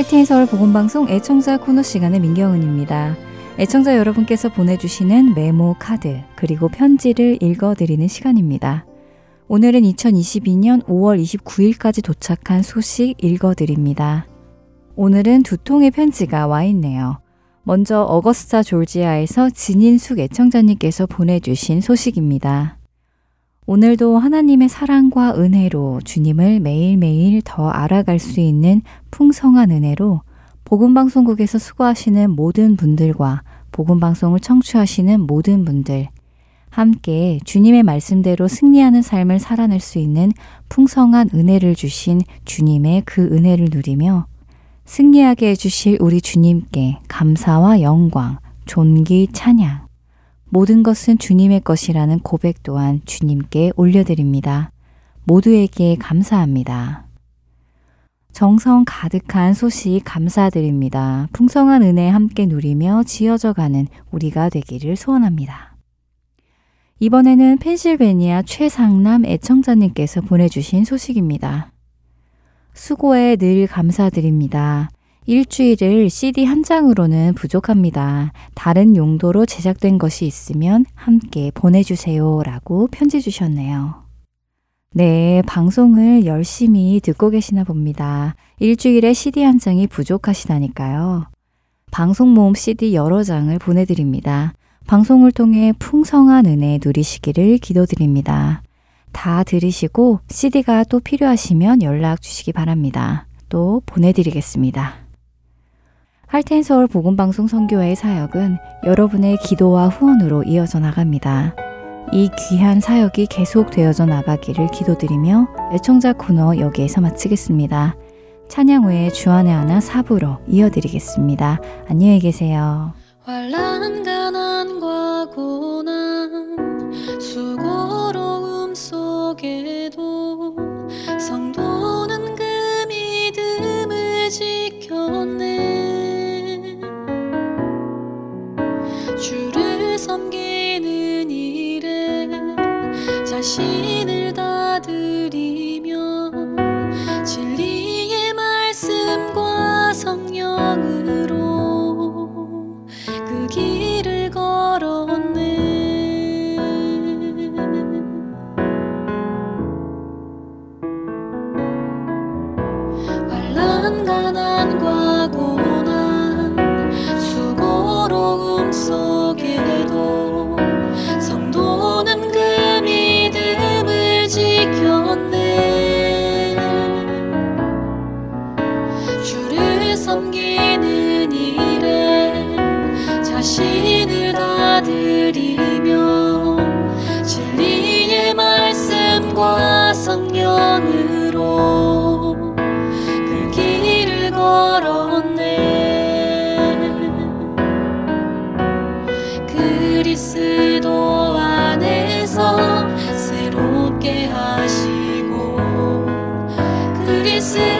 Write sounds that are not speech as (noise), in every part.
할티의 서울 보건방송 애청자 코너 시간의 민경은입니다. 애청자 여러분께서 보내주시는 메모 카드 그리고 편지를 읽어드리는 시간입니다. 오늘은 2022년 5월 29일까지 도착한 소식 읽어드립니다. 오늘은 두 통의 편지가 와 있네요. 먼저 어거스타 졸지아에서 진인숙 애청자님께서 보내주신 소식입니다. 오늘도 하나님의 사랑과 은혜로 주님을 매일매일 더 알아갈 수 있는 풍성한 은혜로 복음방송국에서 수고하시는 모든 분들과 복음방송을 청취하시는 모든 분들, 함께 주님의 말씀대로 승리하는 삶을 살아낼 수 있는 풍성한 은혜를 주신 주님의 그 은혜를 누리며 승리하게 해주실 우리 주님께 감사와 영광, 존귀, 찬양, 모든 것은 주님의 것이라는 고백 또한 주님께 올려드립니다. 모두에게 감사합니다. 정성 가득한 소식 감사드립니다. 풍성한 은혜 함께 누리며 지어져 가는 우리가 되기를 소원합니다. 이번에는 펜실베니아 최상남 애청자님께서 보내주신 소식입니다. 수고에 늘 감사드립니다. 일주일을 CD 한 장으로는 부족합니다. 다른 용도로 제작된 것이 있으면 함께 보내주세요. 라고 편지 주셨네요. 네, 방송을 열심히 듣고 계시나 봅니다. 일주일에 CD 한 장이 부족하시다니까요. 방송 모음 CD 여러 장을 보내드립니다. 방송을 통해 풍성한 은혜 누리시기를 기도드립니다. 다 들으시고 CD가 또 필요하시면 연락 주시기 바랍니다. 또 보내드리겠습니다. 할텐 서울 복음방송 선교회의 사역은 여러분의 기도와 후원으로 이어져 나갑니다. 이 귀한 사역이 계속되어져 나가기를 기도드리며 애청자 코너 여기에서 마치겠습니다. 찬양 후에 주안의 하나 사부로 이어드리겠습니다. 안녕히 계세요. 환란 가난과 고난 수고로움 속에도 성도 자 그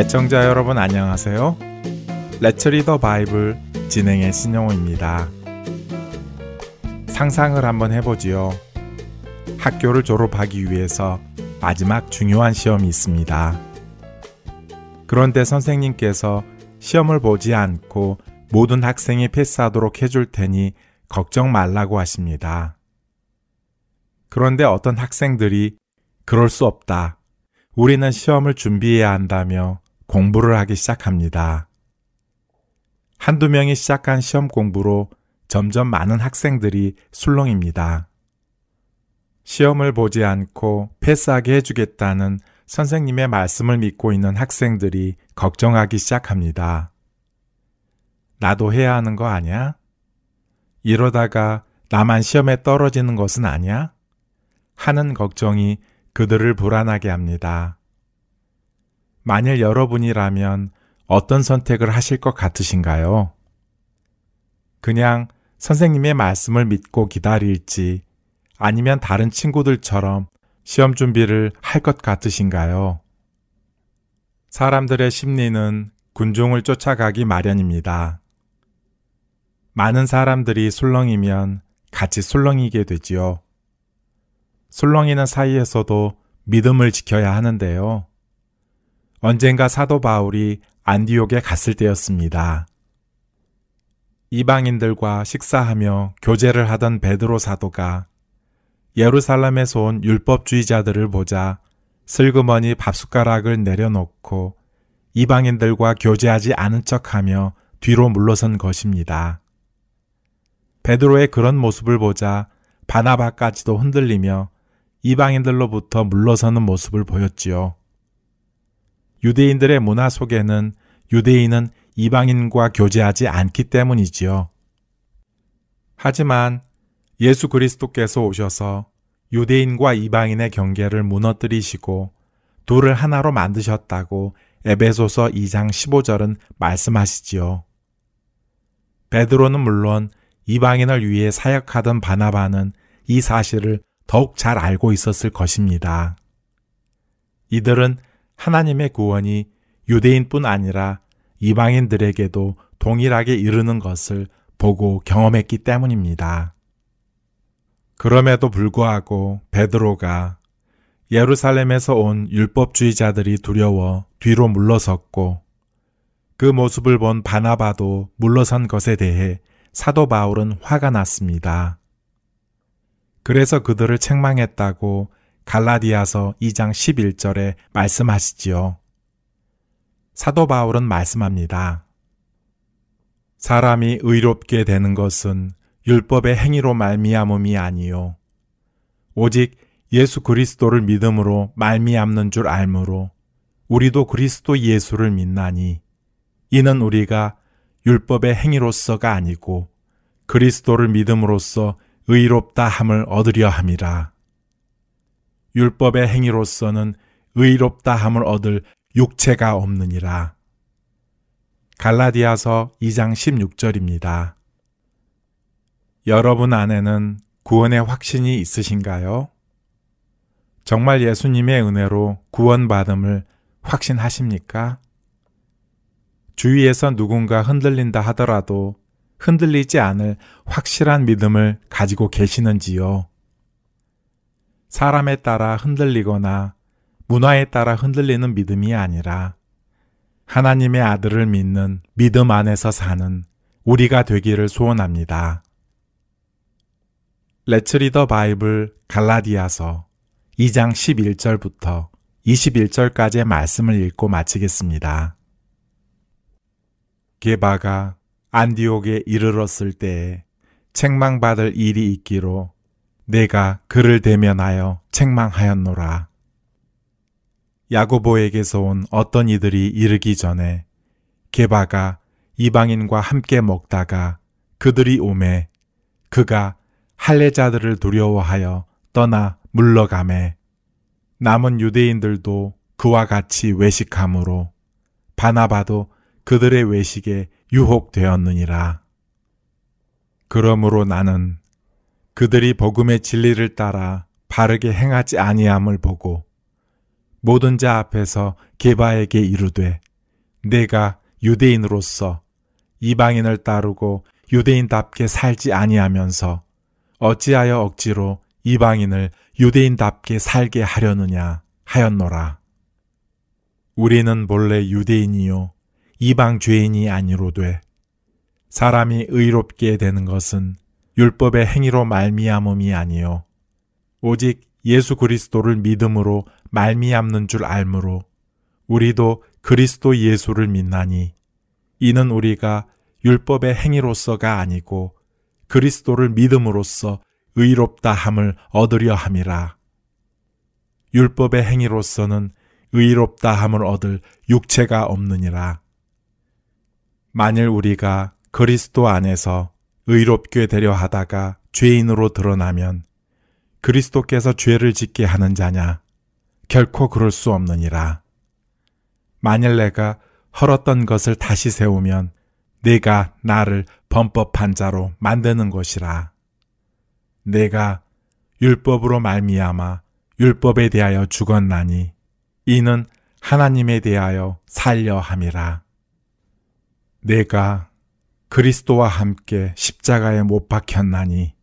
애청자 여러분 안녕하세요. 레츠 리 더 바이블 진행의 신영호입니다. 상상을 한번 해보지요. 학교를 졸업하기 위해서 마지막 중요한 시험이 있습니다. 그런데 선생님께서 시험을 보지 않고 모든 학생이 패스하도록 해줄 테니 걱정 말라고 하십니다. 그런데 어떤 학생들이 그럴 수 없다. 우리는 시험을 준비해야 한다며 공부를 하기 시작합니다. 한두 명이 시작한 시험 공부로 점점 많은 학생들이 술렁입니다. 시험을 보지 않고 패스하게 해주겠다는 선생님의 말씀을 믿고 있는 학생들이 걱정하기 시작합니다. 나도 해야 하는 거 아니야? 이러다가 나만 시험에 떨어지는 것은 아니야? 하는 걱정이 그들을 불안하게 합니다. 만일 여러분이라면 어떤 선택을 하실 것 같으신가요? 그냥 선생님의 말씀을 믿고 기다릴지 아니면 다른 친구들처럼 시험 준비를 할 것 같으신가요? 사람들의 심리는 군종을 쫓아가기 마련입니다. 많은 사람들이 술렁이면 같이 술렁이게 되지요. 술렁이는 사이에서도 믿음을 지켜야 하는데요. 언젠가 사도 바울이 안디옥에 갔을 때였습니다. 이방인들과 식사하며 교제를 하던 베드로 사도가 예루살렘에서 온 율법주의자들을 보자 슬그머니 밥숟가락을 내려놓고 이방인들과 교제하지 않은 척하며 뒤로 물러선 것입니다. 베드로의 그런 모습을 보자 바나바까지도 흔들리며 이방인들로부터 물러서는 모습을 보였지요. 유대인들의 문화 속에는 유대인은 이방인과 교제하지 않기 때문이지요. 하지만 예수 그리스도께서 오셔서 유대인과 이방인의 경계를 무너뜨리시고 둘을 하나로 만드셨다고 에베소서 2장 15절은 말씀하시지요. 베드로는 물론 이방인을 위해 사역하던 바나바는 이 사실을 더욱 잘 알고 있었을 것입니다. 이들은 하나님의 구원이 유대인뿐 아니라 이방인들에게도 동일하게 이르는 것을 보고 경험했기 때문입니다. 그럼에도 불구하고 베드로가 예루살렘에서 온 율법주의자들이 두려워 뒤로 물러섰고 그 모습을 본 바나바도 물러선 것에 대해 사도 바울은 화가 났습니다. 그래서 그들을 책망했다고 갈라디아서 2장 11절에 말씀하시지요. 사도 바울은 말씀합니다. 사람이 의롭게 되는 것은 율법의 행위로 말미암음이 아니요 오직 예수 그리스도를 믿음으로 말미암는 줄 알므로 우리도 그리스도 예수를 믿나니 이는 우리가 율법의 행위로서가 아니고 그리스도를 믿음으로써 의롭다 함을 얻으려 함이라. 율법의 행위로서는 의롭다 함을 얻을 육체가 없느니라. 갈라디아서 2장 16절입니다. 여러분 안에는 구원의 확신이 있으신가요? 정말 예수님의 은혜로 구원받음을 확신하십니까? 주위에서 누군가 흔들린다 하더라도 흔들리지 않을 확실한 믿음을 가지고 계시는지요? 사람에 따라 흔들리거나 문화에 따라 흔들리는 믿음이 아니라 하나님의 아들을 믿는 믿음 안에서 사는 우리가 되기를 소원합니다. 레츠 리더 바이블 갈라디아서 2장 11절부터 21절까지의 말씀을 읽고 마치겠습니다. 게바가 안디옥에 이르렀을 때에 책망받을 일이 있기로 내가 그를 대면하여 책망하였노라. 야고보에게서 온 어떤 이들이 이르기 전에 게바가 이방인과 함께 먹다가 그들이 오매 그가 할례자들을 두려워하여 떠나 물러가매 남은 유대인들도 그와 같이 외식함으로 바나바도 그들의 외식에 유혹되었느니라. 그러므로 나는 그들이 복음의 진리를 따라 바르게 행하지 아니함을 보고 모든 자 앞에서 게바에게 이르되 내가 유대인으로서 이방인을 따르고 유대인답게 살지 아니하면서 어찌하여 억지로 이방인을 유대인답게 살게 하려느냐 하였노라. 우리는 본래 유대인이요 이방 죄인이 아니로되 사람이 의롭게 되는 것은 율법의 행위로 말미암음이 아니요 오직 예수 그리스도를 믿음으로 말미암는 줄 알므로 우리도 그리스도 예수를 믿나니 이는 우리가 율법의 행위로서가 아니고 그리스도를 믿음으로써 의롭다 함을 얻으려 함이라. 율법의 행위로서는 의롭다 함을 얻을 육체가 없느니라. 만일 우리가 그리스도 안에서 의롭게 되려 하다가 죄인으로 드러나면 그리스도께서 죄를 짓게 하는 자냐? 결코 그럴 수 없느니라. 만일 내가 헐었던 것을 다시 세우면 내가 나를 범법한 자로 만드는 것이라. 내가 율법으로 말미암아 율법에 대하여 죽었나니 이는 하나님에 대하여 살려 함이라. 내가 그리스도와 함께 십자가에 못 박혔나니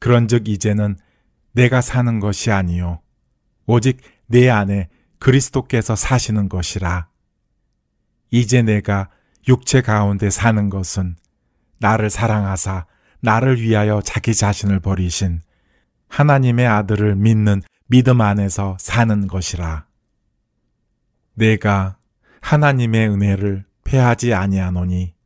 그런즉 이제는 내가 사는 것이 아니요 오직 내 안에 그리스도께서 사시는 것이라. 이제 내가 육체 가운데 사는 것은 나를 사랑하사 나를 위하여 자기 자신을 버리신 하나님의 아들을 믿는 믿음 안에서 사는 것이라. 내가 하나님의 은혜를 패하지 아니하노니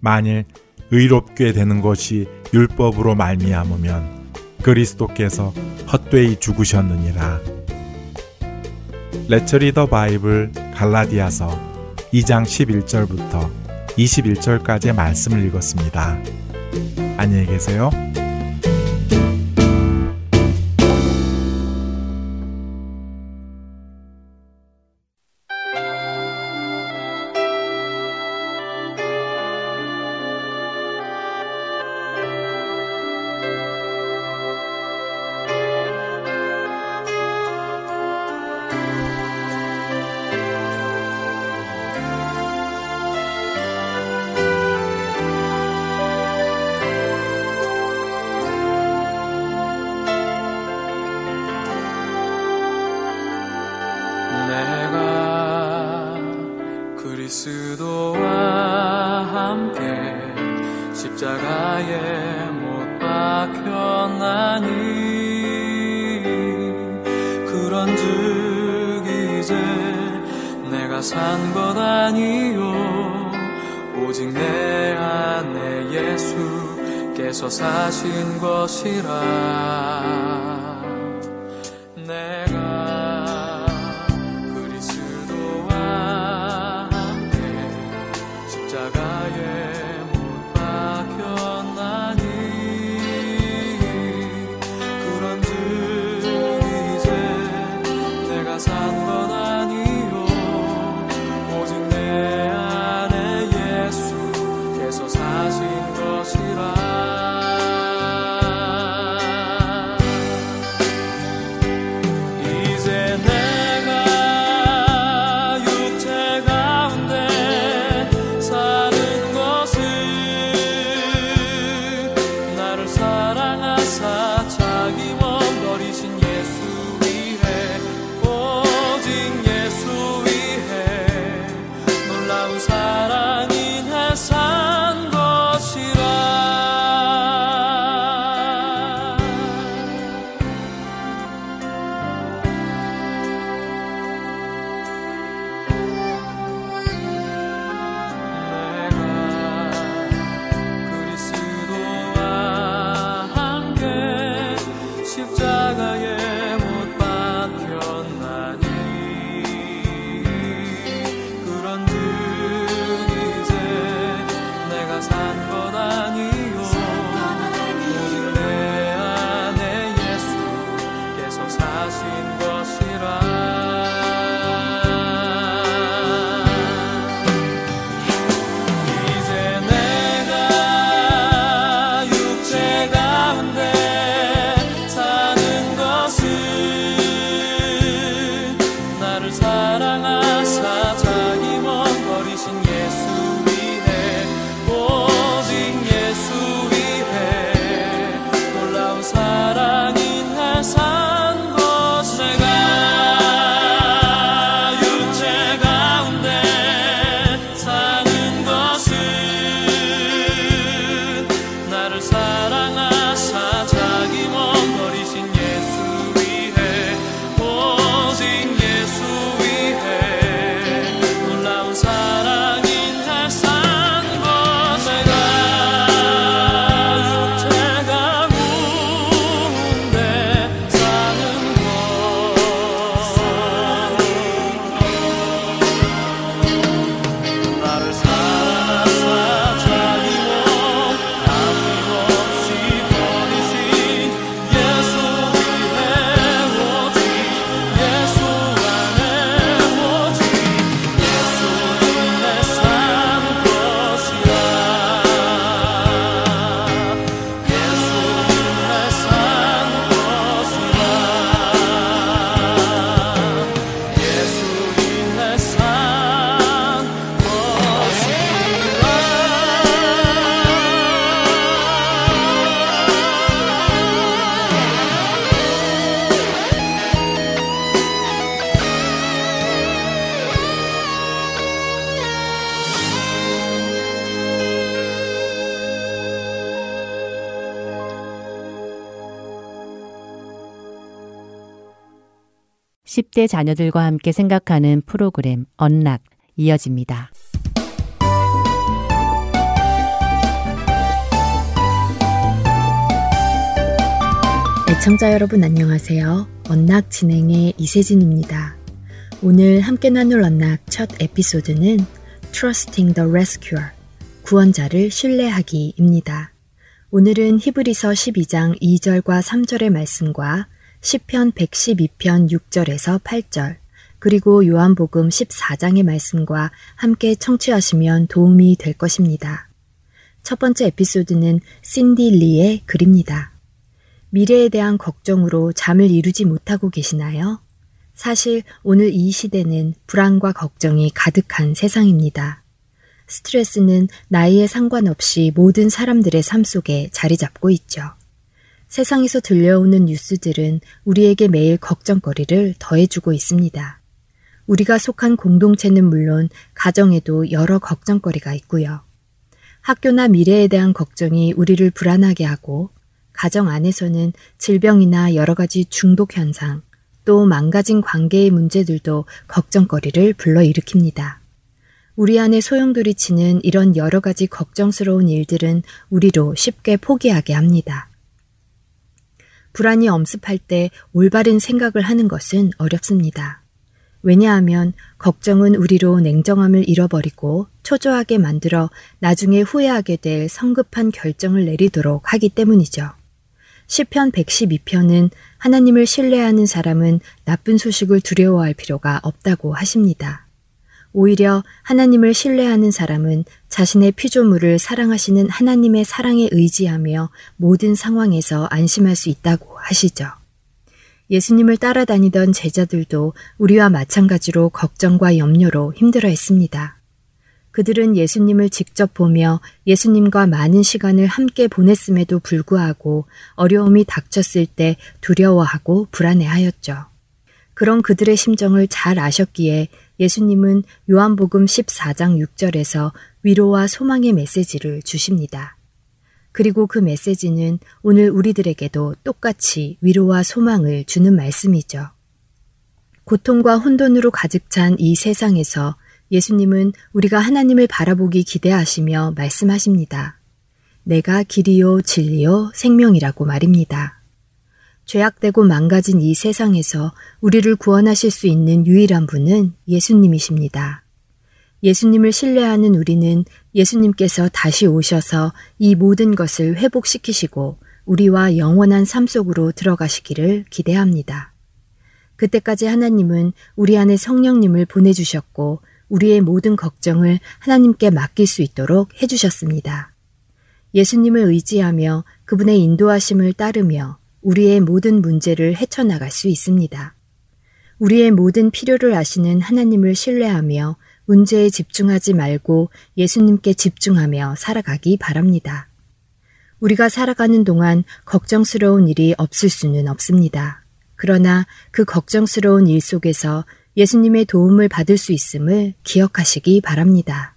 만일 의롭게 되는 것이 율법으로 말미암으면 그리스도께서 헛되이 죽으셨느니라. 레처리더 바이블 갈라디아서 2장 11절부터 21절까지의 말씀을 읽었습니다. 안녕히 계세요. 십자가에 못 박혔나니 그런즉 이제 내가 산 것 아니요. 오직 내 안에 예수께서 사신 것이라 10대 자녀들과 함께 생각하는 프로그램 언락 이어집니다. 애청자 여러분 안녕하세요. 언락 진행의 이세진입니다. 오늘 함께 나눌 언락 첫 에피소드는 Trusting the Rescuer, 구원자를 신뢰하기입니다. 오늘은 히브리서 12장 2절과 3절의 말씀과 10편 112편 6절에서 8절, 그리고 요한복음 14장의 말씀과 함께 청취하시면 도움이 될 것입니다. 첫 번째 에피소드는 신디 리의 글입니다. 미래에 대한 걱정으로 잠을 이루지 못하고 계시나요? 사실 오늘 이 시대는 불안과 걱정이 가득한 세상입니다. 스트레스는 나이에 상관없이 모든 사람들의 삶 속에 자리 잡고 있죠. 세상에서 들려오는 뉴스들은 우리에게 매일 걱정거리를 더해주고 있습니다. 우리가 속한 공동체는 물론 가정에도 여러 걱정거리가 있고요. 학교나 미래에 대한 걱정이 우리를 불안하게 하고 가정 안에서는 질병이나 여러 가지 중독 현상, 또 망가진 관계의 문제들도 걱정거리를 불러일으킵니다. 우리 안에 소용돌이치는 이런 여러 가지 걱정스러운 일들은 우리로 쉽게 포기하게 합니다. 불안이 엄습할 때 올바른 생각을 하는 것은 어렵습니다. 왜냐하면 걱정은 우리로 냉정함을 잃어버리고 초조하게 만들어 나중에 후회하게 될 성급한 결정을 내리도록 하기 때문이죠. 시편 112편은 하나님을 신뢰하는 사람은 나쁜 소식을 두려워할 필요가 없다고 하십니다. 오히려 하나님을 신뢰하는 사람은 자신의 피조물을 사랑하시는 하나님의 사랑에 의지하며 모든 상황에서 안심할 수 있다고 하시죠. 예수님을 따라다니던 제자들도 우리와 마찬가지로 걱정과 염려로 힘들어 했습니다. 그들은 예수님을 직접 보며 예수님과 많은 시간을 함께 보냈음에도 불구하고 어려움이 닥쳤을 때 두려워하고 불안해하였죠. 그런 그들의 심정을 잘 아셨기에 예수님은 요한복음 14장 6절에서 위로와 소망의 메시지를 주십니다. 그리고 그 메시지는 오늘 우리들에게도 똑같이 위로와 소망을 주는 말씀이죠. 고통과 혼돈으로 가득 찬 이 세상에서 예수님은 우리가 하나님을 바라보기 기대하시며 말씀하십니다. 내가 길이요, 진리요, 생명이라고 말입니다. 죄악되고 망가진 이 세상에서 우리를 구원하실 수 있는 유일한 분은 예수님이십니다. 예수님을 신뢰하는 우리는 예수님께서 다시 오셔서 이 모든 것을 회복시키시고 우리와 영원한 삶 속으로 들어가시기를 기대합니다. 그때까지 하나님은 우리 안에 성령님을 보내주셨고 우리의 모든 걱정을 하나님께 맡길 수 있도록 해주셨습니다. 예수님을 의지하며 그분의 인도하심을 따르며 우리의 모든 문제를 헤쳐나갈 수 있습니다. 우리의 모든 필요를 아시는 하나님을 신뢰하며 문제에 집중하지 말고 예수님께 집중하며 살아가기 바랍니다. 우리가 살아가는 동안 걱정스러운 일이 없을 수는 없습니다. 그러나 그 걱정스러운 일 속에서 예수님의 도움을 받을 수 있음을 기억하시기 바랍니다.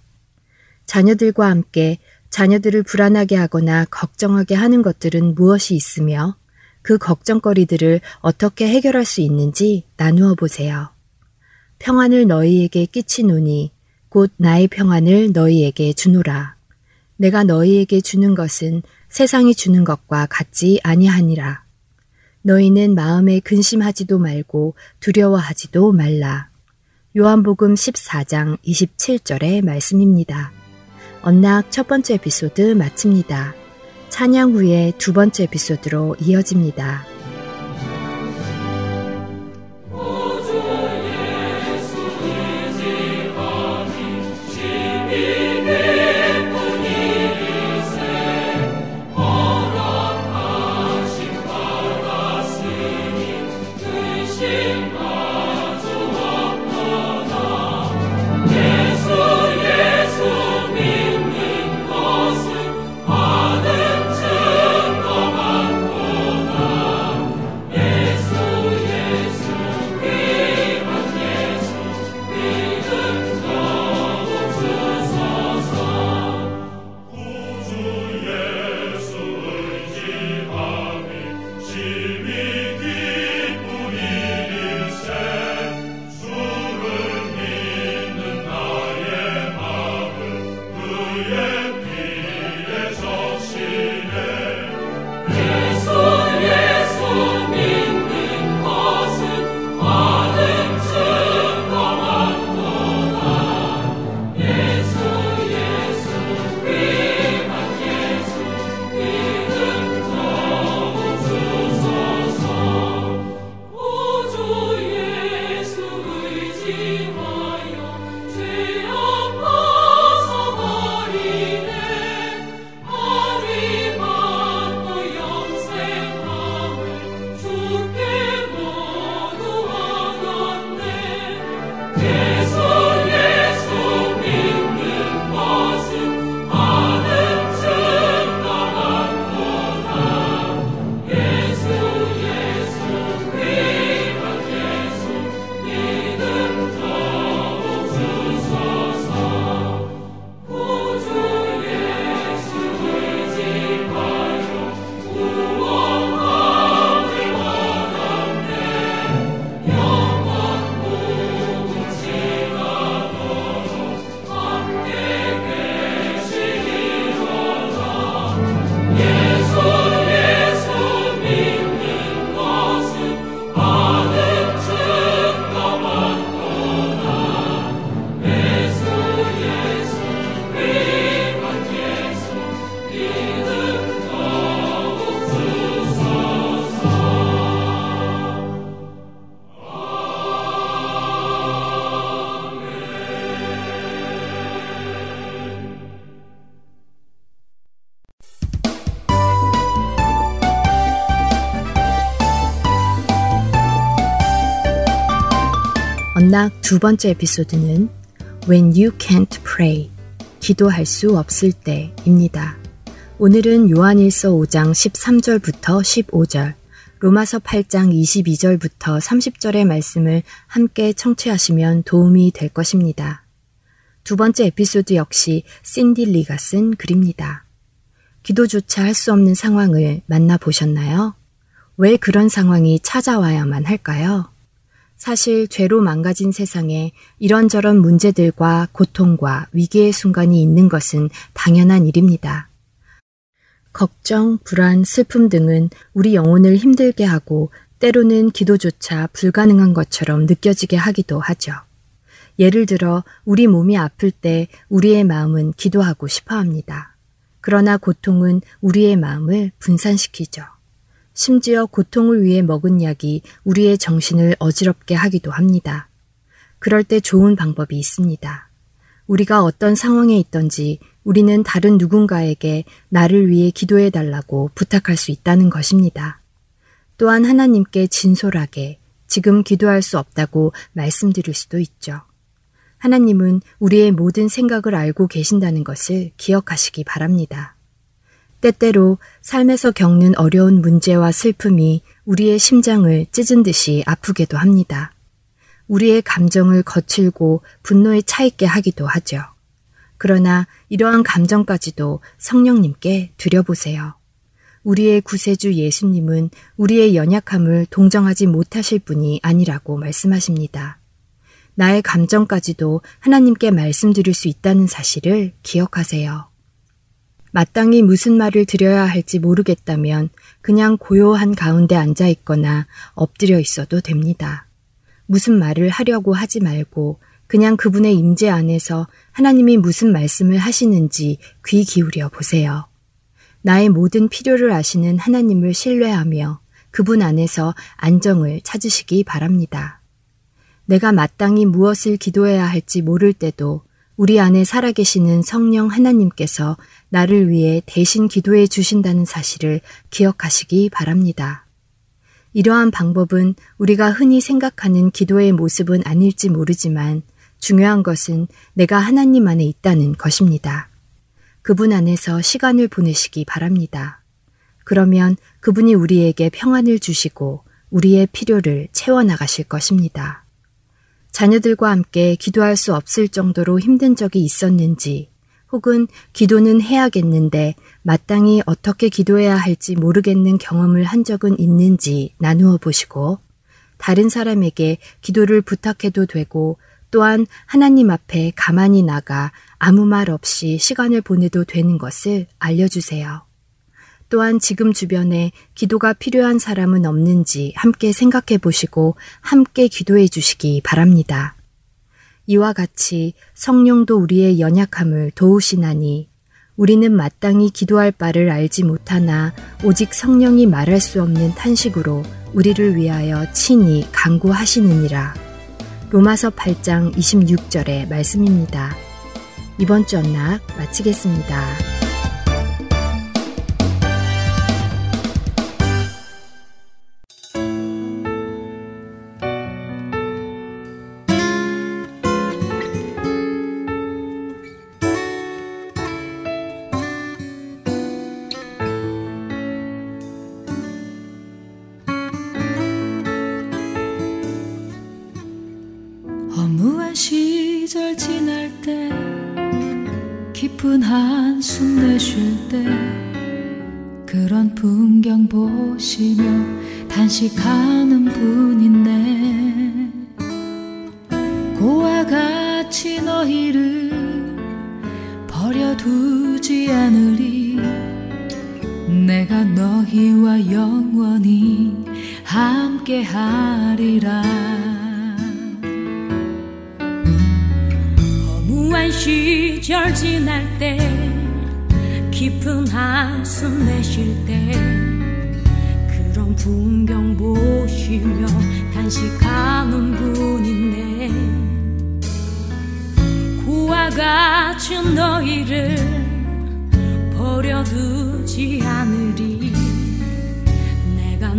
자녀들과 함께 자녀들을 불안하게 하거나 걱정하게 하는 것들은 무엇이 있으며 그 걱정거리들을 어떻게 해결할 수 있는지 나누어 보세요. 평안을 너희에게 끼치노니 곧 나의 평안을 너희에게 주노라. 내가 너희에게 주는 것은 세상이 주는 것과 같지 아니하니라. 너희는 마음에 근심하지도 말고 두려워하지도 말라. 요한복음 14장 27절의 말씀입니다. 언락 첫 번째 에피소드 마칩니다. 찬양 후에 두 번째 에피소드로 이어집니다. 두 번째 에피소드는 When You Can't Pray, 기도할 수 없을 때입니다. 오늘은 요한일서 5장 13절부터 15절, 로마서 8장 22절부터 30절의 말씀을 함께 청취하시면 도움이 될 것입니다. 두 번째 에피소드 역시 신디 리가 쓴 글입니다. 기도조차 할 수 없는 상황을 만나보셨나요? 왜 그런 상황이 찾아와야만 할까요? 사실 죄로 망가진 세상에 이런저런 문제들과 고통과 위기의 순간이 있는 것은 당연한 일입니다. 걱정, 불안, 슬픔 등은 우리 영혼을 힘들게 하고 때로는 기도조차 불가능한 것처럼 느껴지게 하기도 하죠. 예를 들어 우리 몸이 아플 때 우리의 마음은 기도하고 싶어 합니다. 그러나 고통은 우리의 마음을 분산시키죠. 심지어 고통을 위해 먹은 약이 우리의 정신을 어지럽게 하기도 합니다. 그럴 때 좋은 방법이 있습니다. 우리가 어떤 상황에 있던지 우리는 다른 누군가에게 나를 위해 기도해 달라고 부탁할 수 있다는 것입니다. 또한 하나님께 진솔하게 지금 기도할 수 없다고 말씀드릴 수도 있죠. 하나님은 우리의 모든 생각을 알고 계신다는 것을 기억하시기 바랍니다. 때때로 삶에서 겪는 어려운 문제와 슬픔이 우리의 심장을 찢은 듯이 아프게도 합니다. 우리의 감정을 거칠고 분노에 차있게 하기도 하죠. 그러나 이러한 감정까지도 성령님께 드려보세요. 우리의 구세주 예수님은 우리의 연약함을 동정하지 못하실 분이 아니라고 말씀하십니다. 나의 감정까지도 하나님께 말씀드릴 수 있다는 사실을 기억하세요. 마땅히 무슨 말을 드려야 할지 모르겠다면 그냥 고요한 가운데 앉아 있거나 엎드려 있어도 됩니다. 무슨 말을 하려고 하지 말고 그냥 그분의 임재 안에서 하나님이 무슨 말씀을 하시는지 귀 기울여 보세요. 나의 모든 필요를 아시는 하나님을 신뢰하며 그분 안에서 안정을 찾으시기 바랍니다. 내가 마땅히 무엇을 기도해야 할지 모를 때도 우리 안에 살아계시는 성령 하나님께서 나를 위해 대신 기도해 주신다는 사실을 기억하시기 바랍니다. 이러한 방법은 우리가 흔히 생각하는 기도의 모습은 아닐지 모르지만 중요한 것은 내가 하나님 안에 있다는 것입니다. 그분 안에서 시간을 보내시기 바랍니다. 그러면 그분이 우리에게 평안을 주시고 우리의 필요를 채워나가실 것입니다. 자녀들과 함께 기도할 수 없을 정도로 힘든 적이 있었는지, 혹은 기도는 해야겠는데 마땅히 어떻게 기도해야 할지 모르겠는 경험을 한 적은 있는지 나누어 보시고, 다른 사람에게 기도를 부탁해도 되고, 또한 하나님 앞에 가만히 나가 아무 말 없이 시간을 보내도 되는 것을 알려주세요. 또한 지금 주변에 기도가 필요한 사람은 없는지 함께 생각해 보시고 함께 기도해 주시기 바랍니다. 이와 같이 성령도 우리의 연약함을 도우시나니 우리는 마땅히 기도할 바를 알지 못하나 오직 성령이 말할 수 없는 탄식으로 우리를 위하여 친히 강구하시느니라. 로마서 8장 26절의 말씀입니다. 이번 주 언락 마치겠습니다.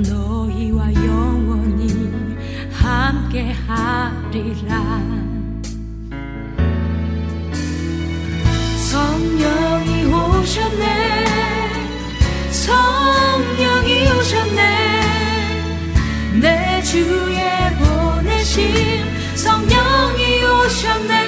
너희와 영원히 함께 하리라. 성령이 오셨네. 성령이 오셨네. 내 주에 보내신 성령이 오셨네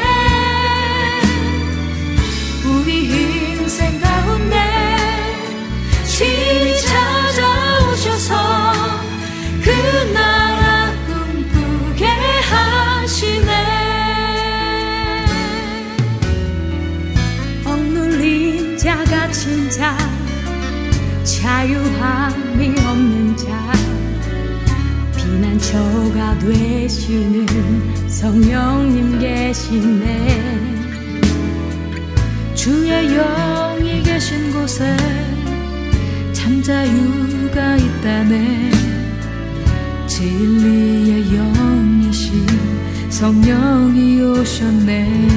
자유함이 없는 자 피난처가 되시는 성령님 계시네. 주의 영이 계신 곳에 참 자유가 있다네. 진리의 영이신 성령이 오셨네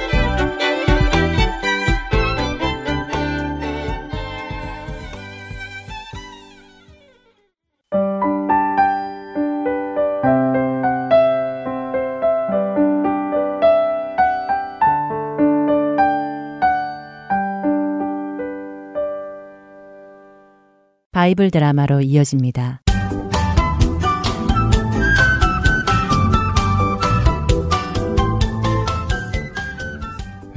바이블 드라마로 이어집니다.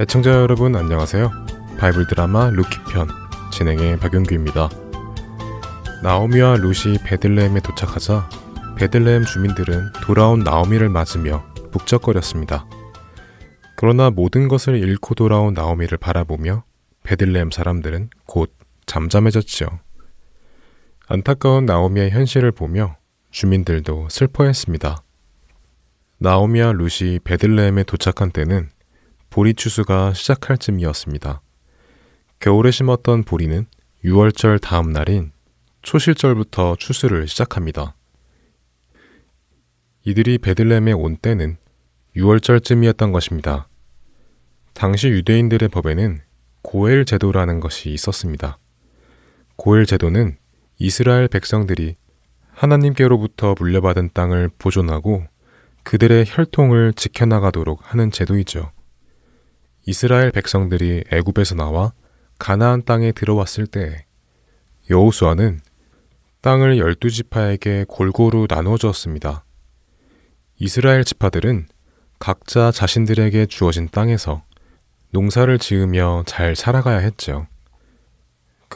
애청자 여러분 안녕하세요. 바이블 드라마 룻기 편 진행의 박영규입니다. 나오미와 룻이 베들레헴에 도착하자 베들레헴 주민들은 돌아온 나오미를 맞으며 북적거렸습니다. 그러나 모든 것을 잃고 돌아온 나오미를 바라보며 베들레헴 사람들은 곧 잠잠해졌죠. 안타까운 나오미의 현실을 보며 주민들도 슬퍼했습니다. 나오미와 루시 베들레헴에 도착한 때는 보리 추수가 시작할 쯤이었습니다. 겨울에 심었던 보리는 6월절 다음 날인 초실절부터 추수를 시작합니다. 이들이 베들레헴에 온 때는 6월절쯤이었던 것입니다. 당시 유대인들의 법에는 고엘 제도라는 것이 있었습니다. 고엘 제도는 이스라엘 백성들이 하나님께로부터 물려받은 땅을 보존하고 그들의 혈통을 지켜나가도록 하는 제도이죠. 이스라엘 백성들이 애굽에서 나와 가나안 땅에 들어왔을 때 여호수아는 땅을 열두 지파에게 골고루 나누어 주었습니다. 이스라엘 지파들은 각자 자신들에게 주어진 땅에서 농사를 지으며 잘 살아가야 했죠.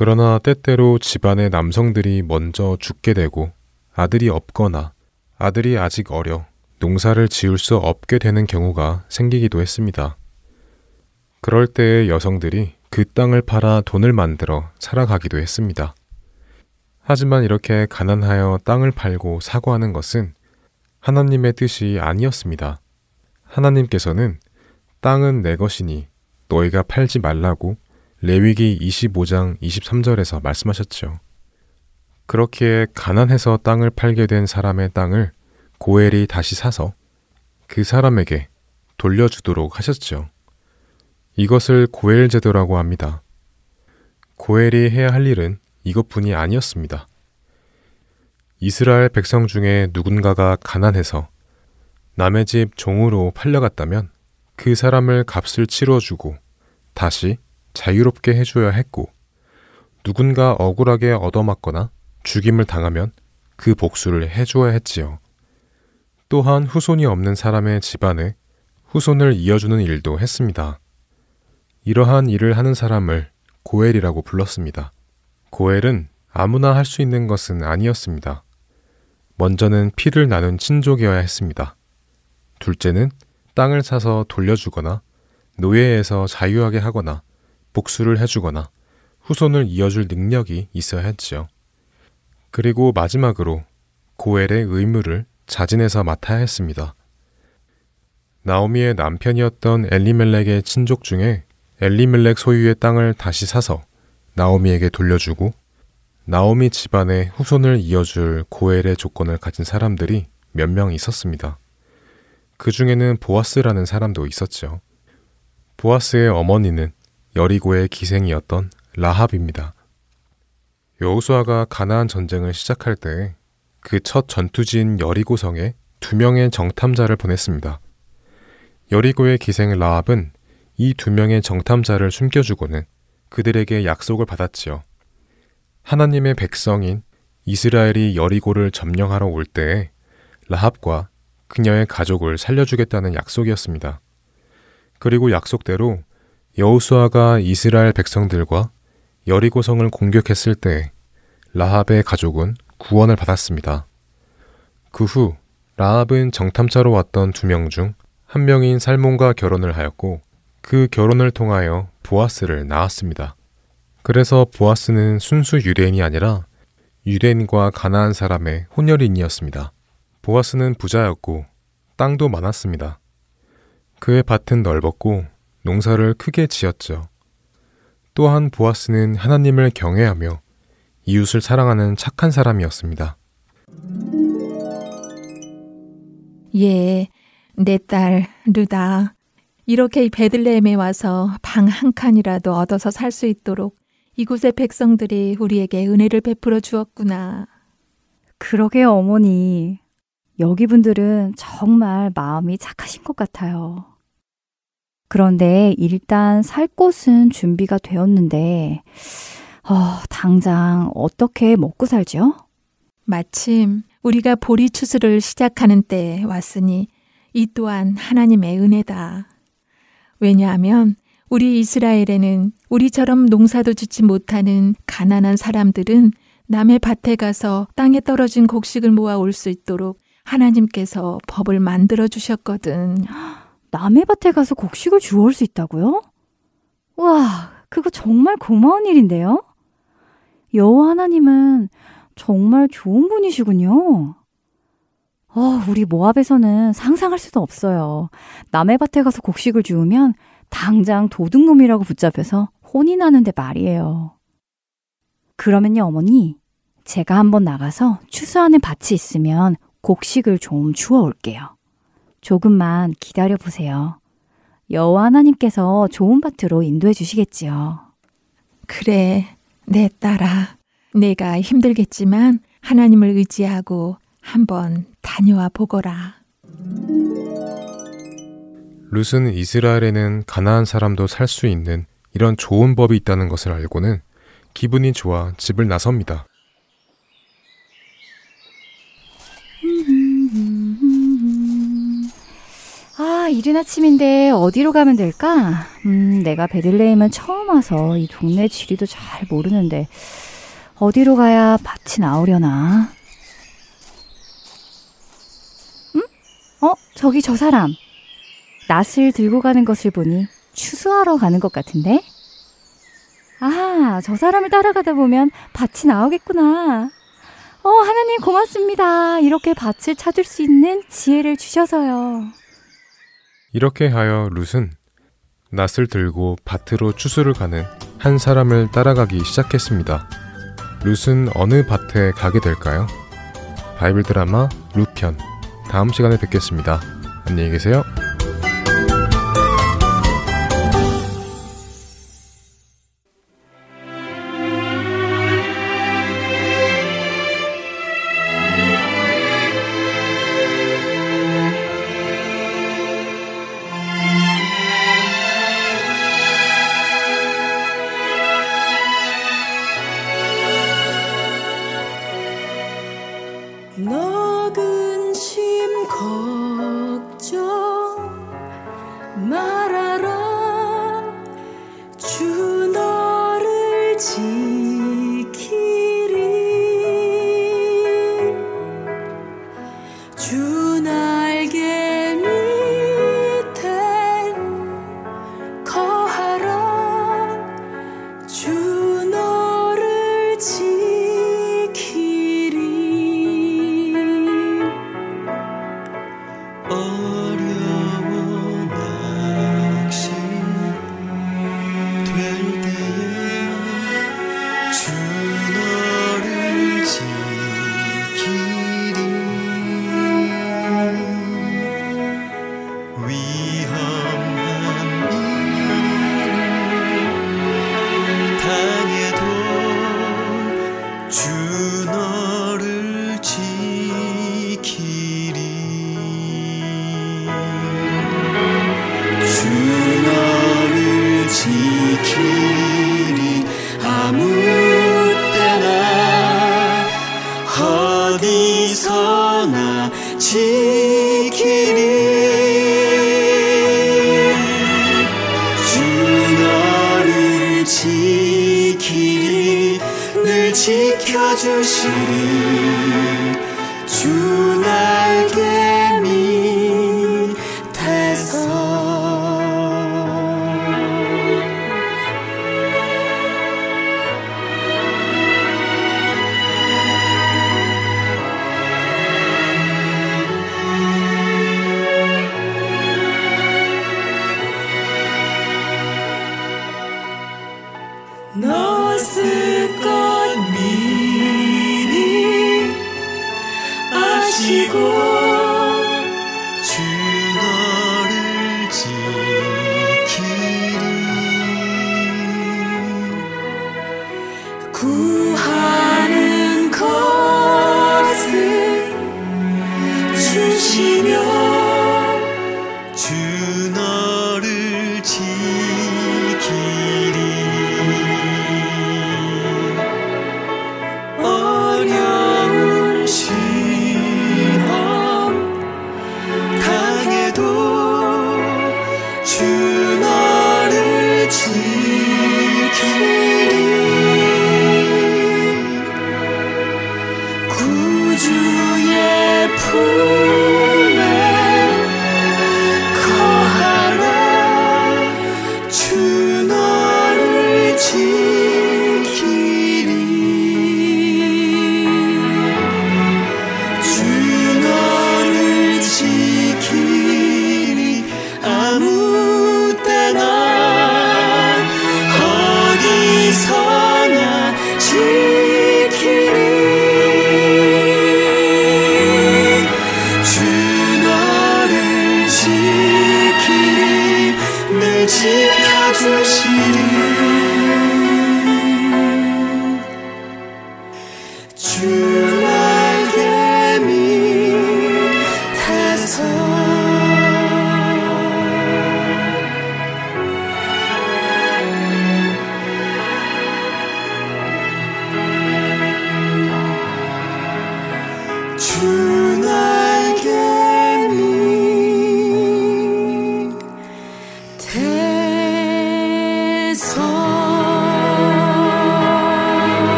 그러나 때때로 집안의 남성들이 먼저 죽게 되고 아들이 없거나 아들이 아직 어려 농사를 지을 수 없게 되는 경우가 생기기도 했습니다. 그럴 때에 여성들이 그 땅을 팔아 돈을 만들어 살아가기도 했습니다. 하지만 이렇게 가난하여 땅을 팔고 사고하는 것은 하나님의 뜻이 아니었습니다. 하나님께서는 땅은 내 것이니 너희가 팔지 말라고 레위기 25장 23절에서 말씀하셨죠. 그렇기에 가난해서 땅을 팔게 된 사람의 땅을 고엘이 다시 사서 그 사람에게 돌려주도록 하셨죠. 이것을 고엘 제도라고 합니다. 고엘이 해야 할 일은 이것뿐이 아니었습니다. 이스라엘 백성 중에 누군가가 가난해서 남의 집 종으로 팔려갔다면 그 사람을 값을 치러주고 다시 자유롭게 해줘야 했고 누군가 억울하게 얻어맞거나 죽임을 당하면 그 복수를 해줘야 했지요. 또한 후손이 없는 사람의 집안에 후손을 이어주는 일도 했습니다. 이러한 일을 하는 사람을 고엘이라고 불렀습니다. 고엘은 아무나 할 수 있는 것은 아니었습니다. 먼저는 피를 나눈 친족이어야 했습니다. 둘째는 땅을 사서 돌려주거나 노예에서 자유하게 하거나 복수를 해주거나 후손을 이어줄 능력이 있어야 했지요. 그리고 마지막으로 고엘의 의무를 자진해서 맡아야 했습니다. 나오미의 남편이었던 엘리멜렉의 친족 중에 엘리멜렉 소유의 땅을 다시 사서 나오미에게 돌려주고 나오미 집안의 후손을 이어줄 고엘의 조건을 가진 사람들이 몇 명 있었습니다. 그 중에는 보아스라는 사람도 있었죠. 보아스의 어머니는 여리고의 기생이었던 라합입니다. 여호수아가 가나안 전쟁을 시작할 때 그 첫 전투지인 여리고성에 두 명의 정탐자를 보냈습니다. 여리고의 기생 라합은 이 두 명의 정탐자를 숨겨주고는 그들에게 약속을 받았지요. 하나님의 백성인 이스라엘이 여리고를 점령하러 올 때에 라합과 그녀의 가족을 살려주겠다는 약속이었습니다. 그리고 약속대로 여우수아가 이스라엘 백성들과 여리고성을 공격했을 때 라합의 가족은 구원을 받았습니다. 그 후 라합은 정탐자로 왔던 두 명 중 한 명인 살몬과 결혼을 하였고 그 결혼을 통하여 보아스를 낳았습니다. 그래서 보아스는 순수 유대인이 아니라 유대인과 가나안 사람의 혼혈인이었습니다. 보아스는 부자였고 땅도 많았습니다. 그의 밭은 넓었고 농사를 크게 지었죠. 또한 보아스는 하나님을 경외하며 이웃을 사랑하는 착한 사람이었습니다. 예, 내 딸 르다. 이렇게 베들레헴에 와서 방 한 칸이라도 얻어서 살 수 있도록 이곳의 백성들이 우리에게 은혜를 베풀어 주었구나. 그러게요, 어머니. 여기 분들은 정말 마음이 착하신 것 같아요. 그런데 일단 살 곳은 준비가 되었는데, 어, 당장 어떻게 먹고 살죠? 마침 우리가 보리 추수를 시작하는 때에 왔으니 이 또한 하나님의 은혜다. 왜냐하면 우리 이스라엘에는 우리처럼 농사도 짓지 못하는 가난한 사람들은 남의 밭에 가서 땅에 떨어진 곡식을 모아 올 수 있도록 하나님께서 법을 만들어 주셨거든. (gasps) 남의 밭에 가서 곡식을 주워올 수 있다고요? 와, 그거 정말 고마운 일인데요? 여호와 하나님은 정말 좋은 분이시군요. 어, 우리 모압에서는 상상할 수도 없어요. 남의 밭에 가서 곡식을 주우면 당장 도둑놈이라고 붙잡혀서 혼이 나는데 말이에요. 그러면요, 어머니. 제가 한번 나가서 추수하는 밭이 있으면 곡식을 좀 주워 올게요. 조금만 기다려 보세요. 여호와 하나님께서 좋은 밭으로 인도해 주시겠지요. 그래, 내 딸아. 내가 힘들겠지만 하나님을 의지하고 한번 다녀와 보거라. 룻은 이스라엘에는 가나안 사람도 살 수 있는 이런 좋은 법이 있다는 것을 알고는 기분이 좋아 집을 나섭니다. 아, 이른 아침인데 어디로 가면 될까? 음, 내가 베들레헴은 처음 와서 이 동네 지리도 잘 모르는데 어디로 가야 밭이 나오려나? 응? 어, 저기 저 사람. 낫을 들고 가는 것을 보니 추수하러 가는 것 같은데? 아, 저 사람을 따라가다 보면 밭이 나오겠구나. 어, 하나님 고맙습니다. 이렇게 밭을 찾을 수 있는 지혜를 주셔서요. 이렇게 하여 룻은 낫을 들고 밭으로 추수를 가는 한 사람을 따라가기 시작했습니다. 룻은 어느 밭에 가게 될까요? 바이블 드라마 루편 다음 시간에 뵙겠습니다. 안녕히 계세요.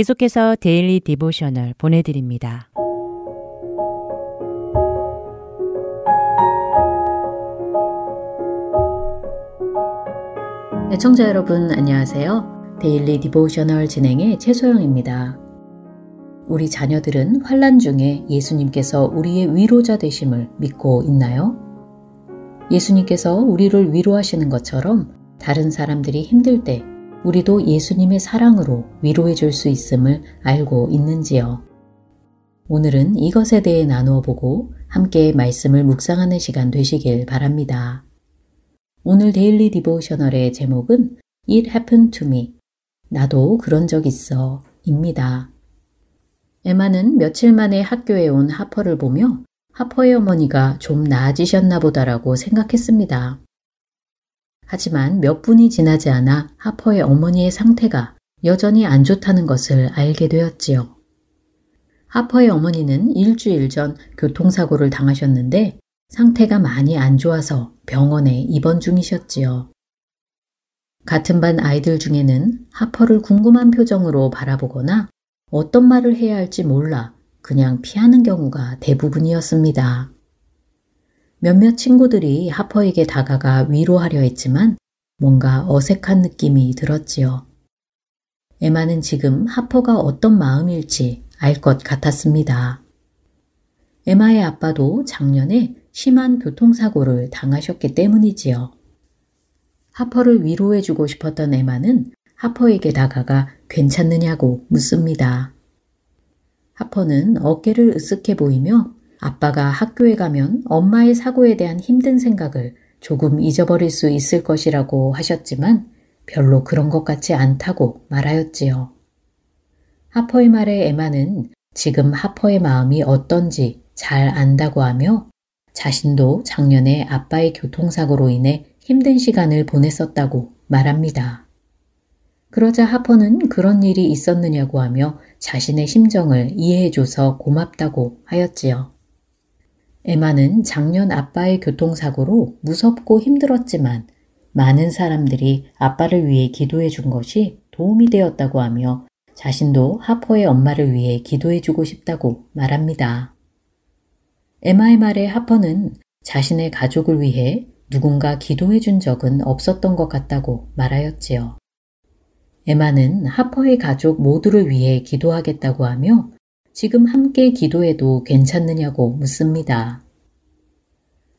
계속해서 Daily Devotional 보내드립니다. 애청자 여러분 안녕하세요. Daily Devotional 진행의 최소영입니다. 우리 자녀들은 환란 중에 예수님께서 우리의 위로자 되심을 믿고 있나요? 예수님께서 우리를 위로하시는 것처럼 다른 사람들이 힘들 때 우리도 예수님의 사랑으로 위로해 줄 수 있음을 알고 있는지요? 오늘은 이것에 대해 나누어 보고 함께 말씀을 묵상하는 시간 되시길 바랍니다. 오늘 Daily Devotional의 제목은 It Happened to Me. 나도 그런 적 있어. 입니다. 에마는 며칠 만에 학교에 온 하퍼를 보며 하퍼의 어머니가 좀 나아지셨나 보다라고 생각했습니다. 하지만 몇 분이 지나지 않아 하퍼의 어머니의 상태가 여전히 안 좋다는 것을 알게 되었지요. 하퍼의 어머니는 일주일 전 교통사고를 당하셨는데 상태가 많이 안 좋아서 병원에 입원 중이셨지요. 같은 반 아이들 중에는 하퍼를 궁금한 표정으로 바라보거나 어떤 말을 해야 할지 몰라 그냥 피하는 경우가 대부분이었습니다. 몇몇 친구들이 하퍼에게 다가가 위로하려 했지만 뭔가 어색한 느낌이 들었지요. 에마는 지금 하퍼가 어떤 마음일지 알 것 같았습니다. 에마의 아빠도 작년에 심한 교통사고를 당하셨기 때문이지요. 하퍼를 위로해주고 싶었던 에마는 하퍼에게 다가가 괜찮느냐고 묻습니다. 하퍼는 어깨를 으쓱해 보이며 아빠가 학교에 가면 엄마의 사고에 대한 힘든 생각을 조금 잊어버릴 수 있을 것이라고 하셨지만 별로 그런 것 같지 않다고 말하였지요. 하퍼의 말에 에마는 지금 하퍼의 마음이 어떤지 잘 안다고 하며 자신도 작년에 아빠의 교통사고로 인해 힘든 시간을 보냈었다고 말합니다. 그러자 하퍼는 그런 일이 있었느냐고 하며 자신의 심정을 이해해줘서 고맙다고 하였지요. 에마는 작년 아빠의 교통사고로 무섭고 힘들었지만 많은 사람들이 아빠를 위해 기도해 준 것이 도움이 되었다고 하며 자신도 하퍼의 엄마를 위해 기도해 주고 싶다고 말합니다. 에마의 말에 하퍼는 자신의 가족을 위해 누군가 기도해 준 적은 없었던 것 같다고 말하였지요. 에마는 하퍼의 가족 모두를 위해 기도하겠다고 하며 지금 함께 기도해도 괜찮느냐고 묻습니다.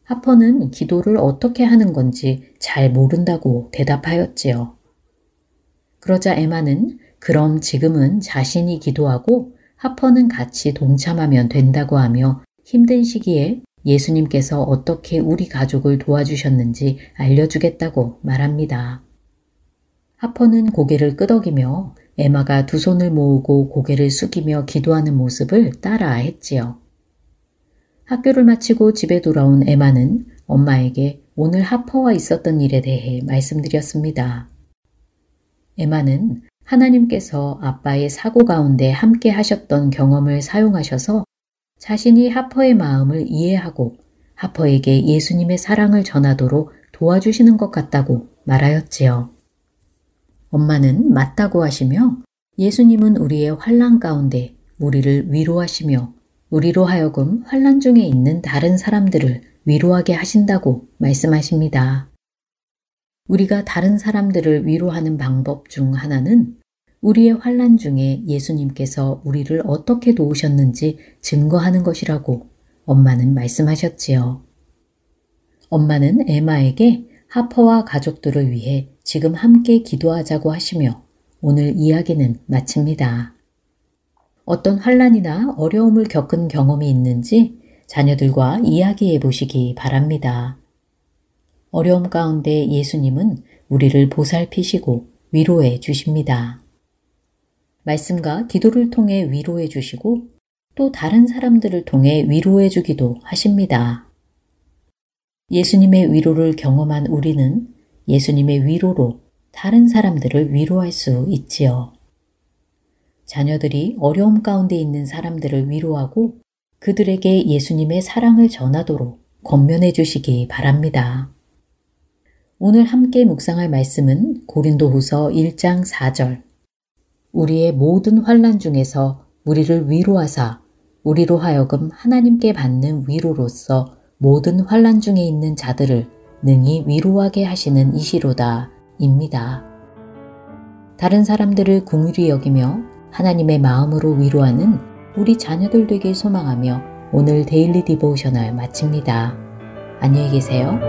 하퍼는 기도를 어떻게 하는 건지 잘 모른다고 대답하였지요. 그러자 에마는 그럼 지금은 자신이 기도하고 하퍼는 같이 동참하면 된다고 하며 힘든 시기에 예수님께서 어떻게 우리 가족을 도와주셨는지 알려주겠다고 말합니다. 하퍼는 고개를 끄덕이며 에마가 두 손을 모으고 고개를 숙이며 기도하는 모습을 따라 했지요. 학교를 마치고 집에 돌아온 에마는 엄마에게 오늘 하퍼와 있었던 일에 대해 말씀드렸습니다. 에마는 하나님께서 아빠의 사고 가운데 함께 하셨던 경험을 사용하셔서 자신이 하퍼의 마음을 이해하고 하퍼에게 예수님의 사랑을 전하도록 도와주시는 것 같다고 말하였지요. 엄마는 맞다고 하시며 예수님은 우리의 환란 가운데 우리를 위로하시며 우리로 하여금 환란 중에 있는 다른 사람들을 위로하게 하신다고 말씀하십니다. 우리가 다른 사람들을 위로하는 방법 중 하나는 우리의 환란 중에 예수님께서 우리를 어떻게 도우셨는지 증거하는 것이라고 엄마는 말씀하셨지요. 엄마는 에마에게 하퍼와 가족들을 위해 지금 함께 기도하자고 하시며 오늘 이야기는 마칩니다. 어떤 환란이나 어려움을 겪은 경험이 있는지 자녀들과 이야기해 보시기 바랍니다. 어려움 가운데 예수님은 우리를 보살피시고 위로해 주십니다. 말씀과 기도를 통해 위로해 주시고 또 다른 사람들을 통해 위로해 주기도 하십니다. 예수님의 위로를 경험한 우리는 예수님의 위로로 다른 사람들을 위로할 수 있지요. 자녀들이 어려움 가운데 있는 사람들을 위로하고 그들에게 예수님의 사랑을 전하도록 권면해 주시기 바랍니다. 오늘 함께 묵상할 말씀은 고린도 후서 1장 4절. 우리의 모든 환란 중에서 우리를 위로하사 우리로 하여금 하나님께 받는 위로로서 모든 환란 중에 있는 자들을 능히 위로하게 하시는 이시로다 입니다. 다른 사람들을 긍휼히 여기며 하나님의 마음으로 위로하는 우리 자녀들 되길 소망하며 오늘 Daily Devotional 마칩니다. 안녕히 계세요.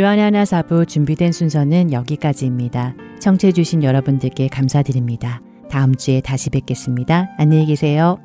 주안의 하나 사부 준비된 순서는 여기까지입니다. 청취해주신 여러분들께 감사드립니다. 다음 주에 다시 뵙겠습니다. 안녕히 계세요.